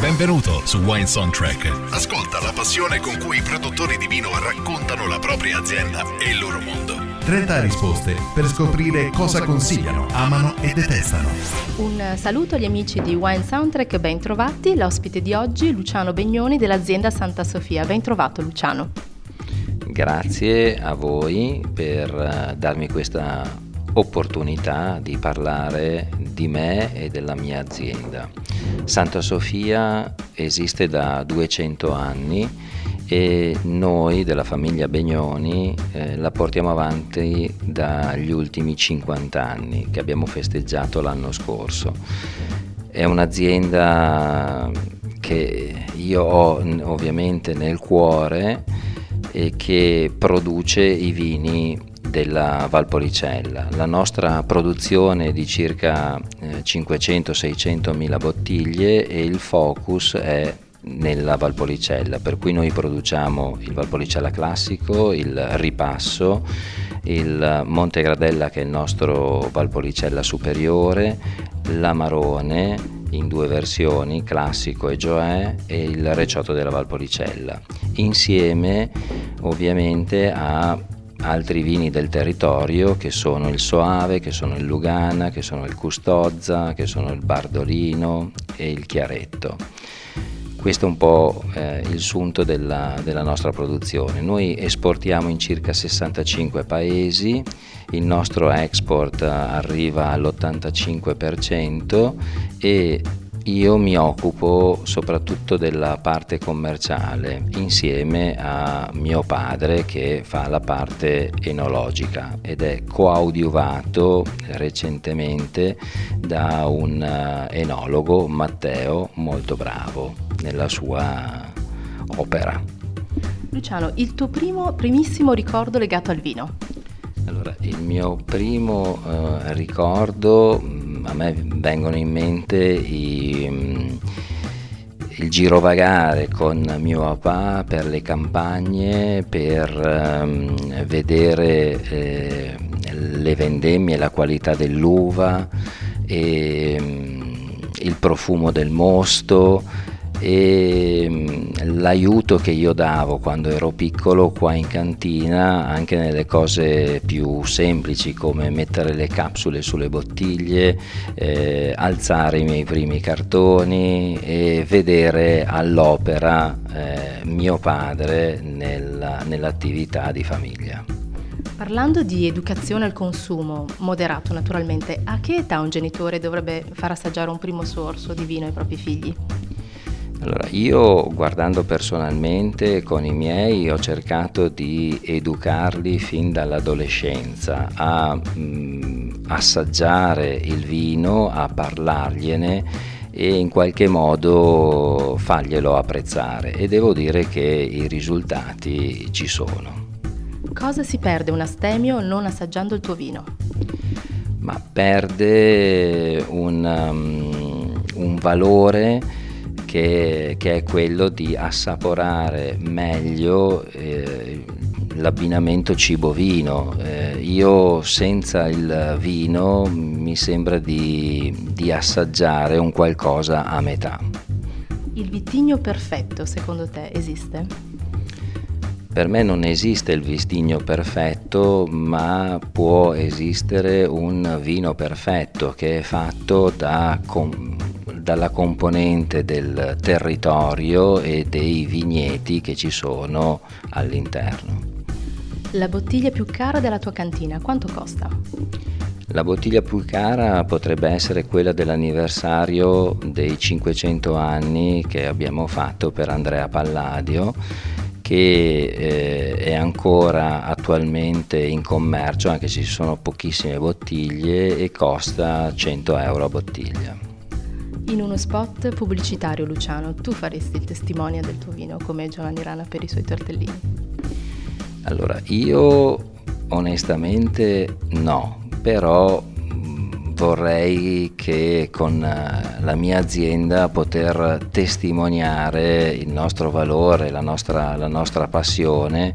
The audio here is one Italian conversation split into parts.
Benvenuto su Wine Soundtrack. Ascolta la passione con cui i produttori di vino raccontano la propria azienda e il loro mondo. 30 risposte per scoprire cosa consigliano, amano e detestano. Un saluto agli amici di Wine Soundtrack, ben trovati. L'ospite di oggi, Luciano Begnoni dell'azienda Santa Sofia. Ben trovato Luciano. Grazie a voi per eh, darmi questa opportunità di parlare di me e della mia azienda. Santa Sofia esiste da 200 anni e noi della famiglia Begnoni eh, la portiamo avanti dagli ultimi 50 anni che abbiamo festeggiato l'anno scorso. È un'azienda che io ho ovviamente nel cuore e che produce i vini della Valpolicella. La nostra produzione è di circa eh, 500-600 mila bottiglie e il focus è nella Valpolicella, per cui noi produciamo il Valpolicella classico, il ripasso, il Montegradella che è il nostro Valpolicella superiore, l'amarone in due versioni, classico e Gioè e il recioto della Valpolicella, insieme ovviamente a altri vini del territorio che sono il Soave, che sono il Lugana, che sono il Custozza, che sono il Bardolino e il Chiaretto. Questo è un po' eh, il sunto della, della, nostra produzione. Noi esportiamo in circa 65 paesi, il nostro export arriva all'85% e io mi occupo soprattutto della parte commerciale insieme a mio padre che fa la parte enologica ed è coadiuvato recentemente da un eh, enologo Matteo molto bravo nella sua opera. Luciano, il tuo primo, primissimo ricordo legato al vino? Allora, il mio primo eh, ricordo a me vengono in mente i, il girovagare con mio papà per le campagne, per um, vedere eh, le vendemmie, la qualità dell'uva, e, um, il profumo del mosto e mm, l'aiuto che io davo quando ero piccolo qua in cantina anche nelle cose più semplici come mettere le capsule sulle bottiglie, eh, alzare i miei primi cartoni e vedere all'opera eh, mio padre nella, nell'attività di famiglia. Parlando di educazione al consumo, moderato naturalmente, a che età un genitore dovrebbe far assaggiare un primo sorso di vino ai propri figli? Allora, io guardando personalmente con i miei ho cercato di educarli fin dall'adolescenza a mh, mm, assaggiare il vino, a parlargliene e in qualche modo farglielo apprezzare e devo dire che i risultati ci sono. Cosa si perde un astemio non assaggiando il tuo vino? Ma perde un, um, un valore che, che è quello di assaporare meglio eh, l'abbinamento cibo-vino. Eh, io senza il vino mi sembra di, di assaggiare un qualcosa a metà. Il vitigno perfetto secondo te esiste? Per me non esiste il vitigno perfetto, ma può esistere un vino perfetto che è fatto da dalla componente del territorio e dei vigneti che ci sono all'interno. La bottiglia più cara della tua cantina, quanto costa? La bottiglia più cara potrebbe essere quella dell'anniversario dei 500 anni che abbiamo fatto per Andrea Palladio che eh, è ancora attualmente in commercio anche se ci sono pochissime bottiglie e costa 100 euro a bottiglia. In uno spot pubblicitario Luciano, tu faresti il testimone del tuo vino come Giovanni Rana per i suoi tortellini? Allora, io onestamente no, però vorrei che con eh, la mia azienda poter testimoniare il nostro valore, la nostra, la nostra passione,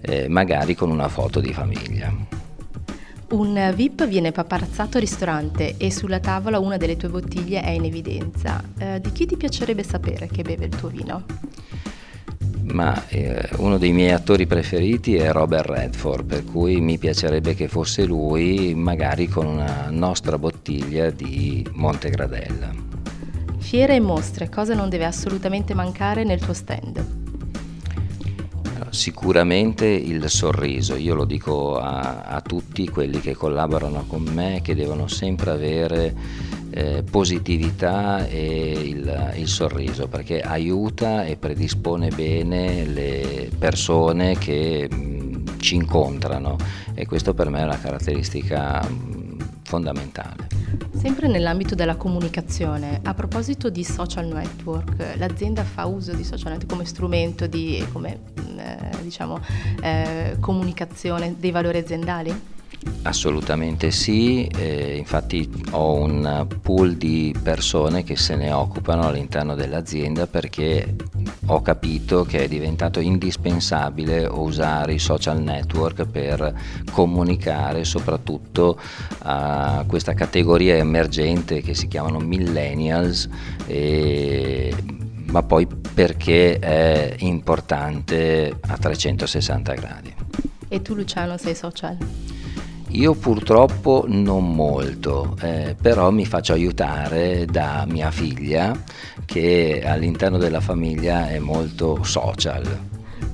eh, magari con una foto di famiglia. Un VIP viene paparazzato al ristorante e sulla tavola una delle tue bottiglie è in evidenza. Eh, di chi ti piacerebbe sapere che beve il tuo vino? ma eh, uno dei miei attori preferiti è Robert Redford, per cui mi piacerebbe che fosse lui, magari con una nostra bottiglia di Montegradella. Fiere e mostre, cosa non deve assolutamente mancare nel tuo stand? Sicuramente il sorriso, io lo dico a, a tutti quelli che collaborano con me che devono sempre avere eh, positività e il, il, sorriso perché aiuta e predispone bene le persone che mh, mm, ci incontrano e questo per me è una caratteristica mh, mm, fondamentale. Sempre nell'ambito della comunicazione, a proposito di social network, l'azienda fa uso di social network come strumento di come, mm, eh, diciamo, eh, comunicazione dei valori aziendali? Assolutamente sì, eh, infatti ho un pool di persone che se ne occupano all'interno dell'azienda perché ho capito che è diventato indispensabile usare i social network per comunicare soprattutto a questa categoria emergente che si chiamano millennials, e, ma poi perché è importante a 360 gradi. E tu Luciano sei social? Io purtroppo non molto, eh, però mi faccio aiutare da mia figlia che all'interno della famiglia è molto social.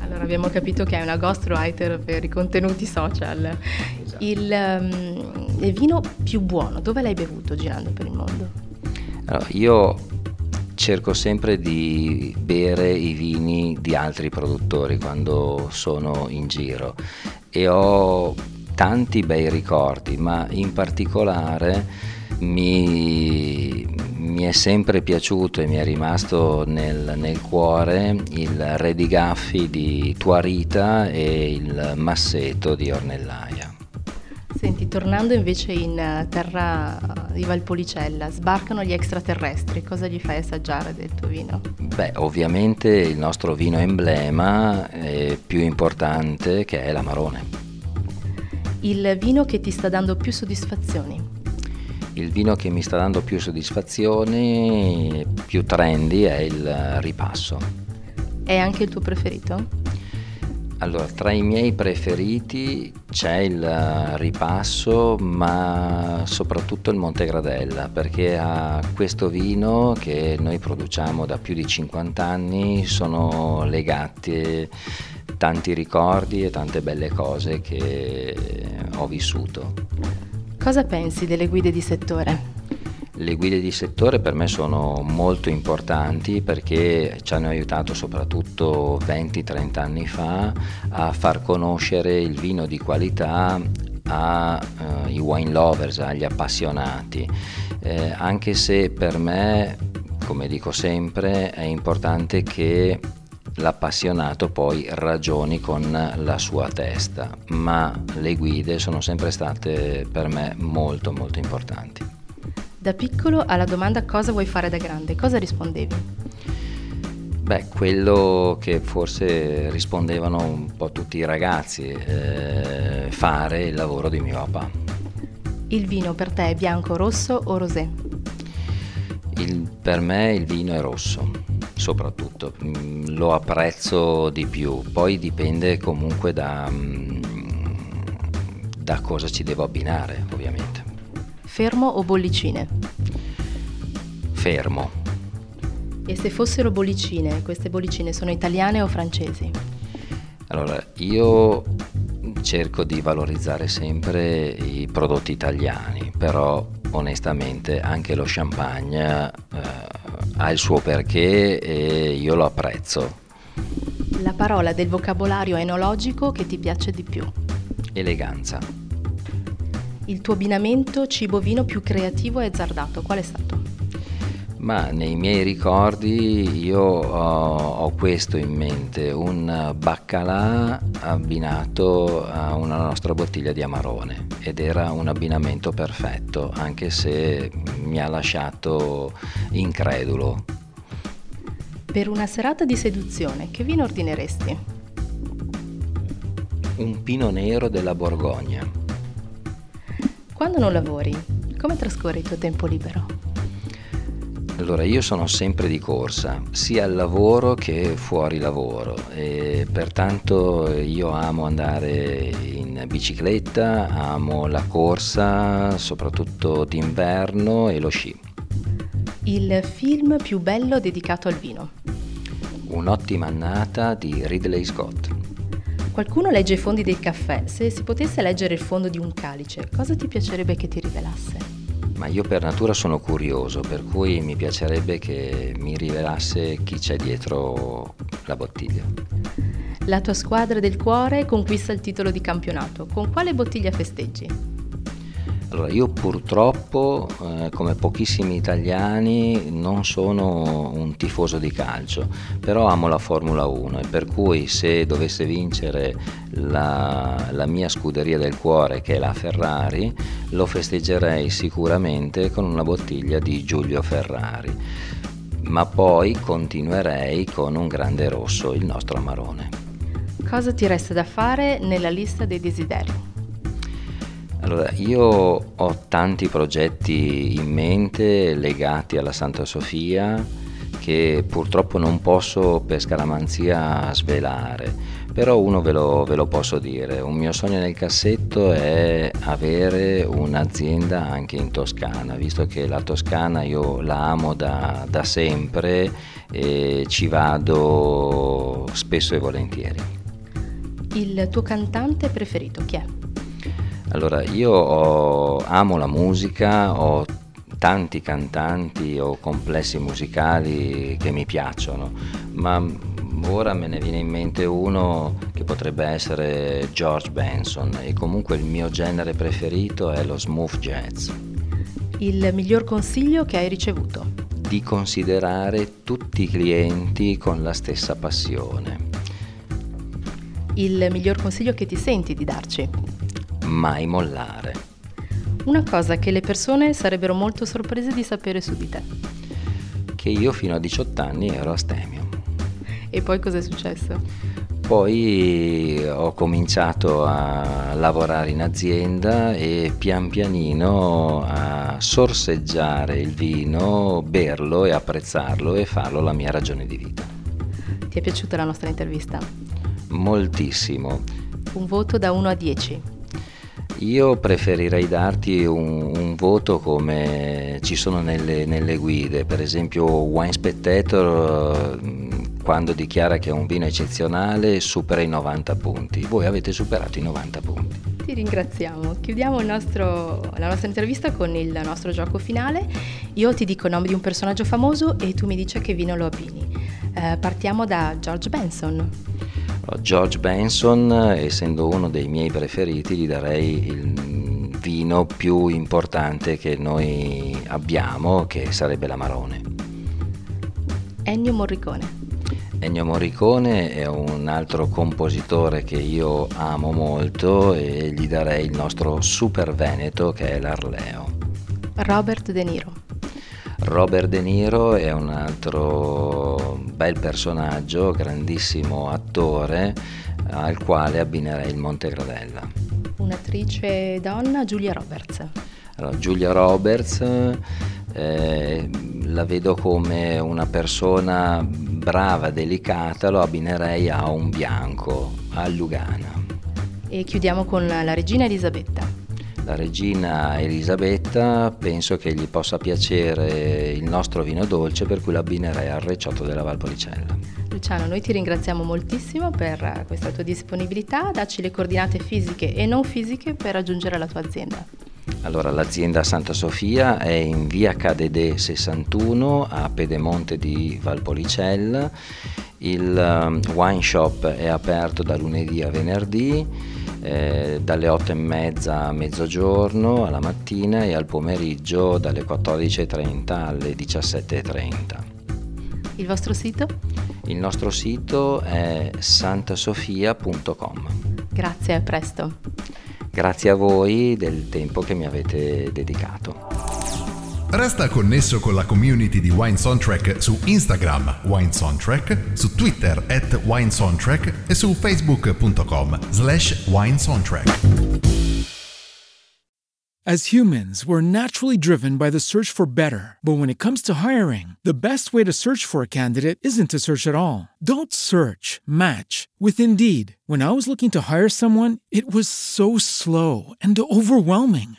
Allora abbiamo capito che è una ghostwriter per i contenuti social. Esatto. Il, um, il, vino più buono, dove l'hai bevuto girando per il mondo? Allora, io cerco sempre di bere i vini di altri produttori quando sono in giro e ho tanti bei ricordi, ma in particolare mi, mi è sempre piaciuto e mi è rimasto nel, nel cuore il Redigaffi di Tuarita e il Masseto di Ornellaia. Senti, tornando invece in terra di Valpolicella, sbarcano gli extraterrestri, cosa gli fai assaggiare del tuo vino? Beh, ovviamente il nostro vino emblema più importante che è l'Amarone il vino che ti sta dando più soddisfazioni? Il vino che mi sta dando più soddisfazioni, più trendy, è il ripasso. È anche il tuo preferito? Allora, tra i miei preferiti c'è il ripasso, ma soprattutto il Montegradella, perché a questo vino che noi produciamo da più di 50 anni sono legati tanti ricordi e tante belle cose che ho vissuto. Cosa pensi delle guide di settore? Le guide di settore per me sono molto importanti perché ci hanno aiutato soprattutto 20-30 anni fa a far conoscere il vino di qualità ai uh, wine lovers, agli appassionati, eh, anche se per me, come dico sempre, è importante che l'appassionato poi ragioni con la sua testa, ma le guide sono sempre state per me molto molto importanti. Da piccolo alla domanda cosa vuoi fare da grande, cosa rispondevi? Beh, quello che forse rispondevano un po' tutti i ragazzi, eh, fare il lavoro di mio papà. Il vino per te è bianco, rosso o rosé? Il, per me il vino è rosso soprattutto, mm, lo apprezzo di più, poi dipende comunque da, mm, da cosa ci devo abbinare ovviamente. Fermo o bollicine? Fermo. E se fossero bollicine, queste bollicine sono italiane o francesi? Allora, io cerco di valorizzare sempre i prodotti italiani, però onestamente anche lo champagne eh, ha il suo perché e io lo apprezzo. La parola del vocabolario enologico che ti piace di più? Eleganza. Il tuo abbinamento cibo-vino più creativo e azzardato, qual è stato? Ma nei miei ricordi io ho, ho, questo in mente, un baccalà abbinato a una nostra bottiglia di amarone ed era un abbinamento perfetto, anche se mi ha lasciato incredulo. Per una serata di seduzione, che vino ordineresti? Un pino nero della Borgogna. Quando non lavori, come trascorri il tuo tempo libero? Allora, io sono sempre di corsa, sia al lavoro che fuori lavoro e pertanto io amo andare in bicicletta, amo la corsa, soprattutto d'inverno e lo sci. Il film più bello dedicato al vino? Un'ottima annata di Ridley Scott. Qualcuno legge i fondi del caffè. Se si potesse leggere il fondo di un calice, cosa ti piacerebbe che ti rivelasse? Ma io per natura sono curioso, per cui mi piacerebbe che mi rivelasse chi c'è dietro la bottiglia. La tua squadra del cuore conquista il titolo di campionato. Con quale bottiglia festeggi? Allora, io purtroppo, eh, come pochissimi italiani, non sono un tifoso di calcio, però amo la Formula 1 e per cui se dovesse vincere la, la mia scuderia del cuore, che è la Ferrari, lo festeggerei sicuramente con una bottiglia di Giulio Ferrari, ma poi continuerei con un grande rosso, il nostro Amarone. Cosa ti resta da fare nella lista dei desideri? Allora, io ho tanti progetti in mente legati alla Santa Sofia che purtroppo non posso per scaramanzia svelare, però uno ve lo, ve lo, posso dire, un mio sogno nel cassetto è avere un'azienda anche in Toscana, visto che la Toscana io la amo da, da sempre e ci vado spesso e volentieri. Il tuo cantante preferito chi è? Allora, io ho, amo la musica, ho tanti cantanti o complessi musicali che mi piacciono, ma ora me ne viene in mente uno che potrebbe essere George Benson e comunque il mio genere preferito è lo smooth jazz. Il miglior consiglio che hai ricevuto? Di considerare tutti i clienti con la stessa passione. Il miglior consiglio che ti senti di darci? Mai mollare. Una cosa che le persone sarebbero molto sorprese di sapere su di te. Che io fino a 18 anni ero astemio. E poi cosa è successo? Poi ho cominciato a lavorare in azienda e pian pianino a sorseggiare il vino, berlo e apprezzarlo e farlo la mia ragione di vita. Ti è piaciuta la nostra intervista? Moltissimo. Un voto da 1 a 10. Io preferirei darti un, un voto come ci sono nelle, nelle, guide, per esempio Wine Spectator quando dichiara che è un vino eccezionale supera i 90 punti, voi avete superato i 90 punti. Ti ringraziamo, chiudiamo nostro, la nostra intervista con il nostro gioco finale, io ti dico il nome di un personaggio famoso e tu mi dici che vino lo abbini. Eh, partiamo da George Benson. George Benson, essendo uno dei miei preferiti, gli darei il vino più importante che noi abbiamo, che sarebbe l'Amarone. Ennio Morricone. Ennio Morricone è un altro compositore che io amo molto e gli darei il nostro super veneto che è l'Arleo. Robert De Niro. Robert De Niro è un altro bel personaggio, grandissimo attore al quale abbinerei il Montegradella. Un'attrice donna, Giulia Roberts. Allora, Giulia Roberts eh, la vedo come una persona brava, delicata, lo abbinerei a un bianco, a Lugana. E chiudiamo con la regina Elisabetta. La regina Elisabetta penso che gli possa piacere il nostro vino dolce per cui l'abbinerei al recciotto della Valpolicella. Luciano, noi ti ringraziamo moltissimo per questa tua disponibilità, dacci le coordinate fisiche e non fisiche per raggiungere la tua azienda. Allora, l'azienda Santa Sofia è in via KDD 61 a Pedemonte di Valpolicella. Il um, wine shop è aperto da lunedì a venerdì, eh, dalle 8 e mezza a mezzogiorno alla mattina e al pomeriggio dalle 14.30 alle 17.30. Il vostro sito? Il nostro sito è santasofia.com. Grazie, a presto. Grazie a voi del tempo che mi avete dedicato. Resta connesso con la community di Wine Soundtrack su Instagram Wine Soundtrack, su Twitter at Wine Soundtrack e su facebook.com slash Wine Soundtrack. As humans, we're naturally driven by the search for better. But when it comes to hiring, the best way to search for a candidate isn't to search at all. Don't search, match with Indeed. When I was looking to hire someone, it was so slow and overwhelming.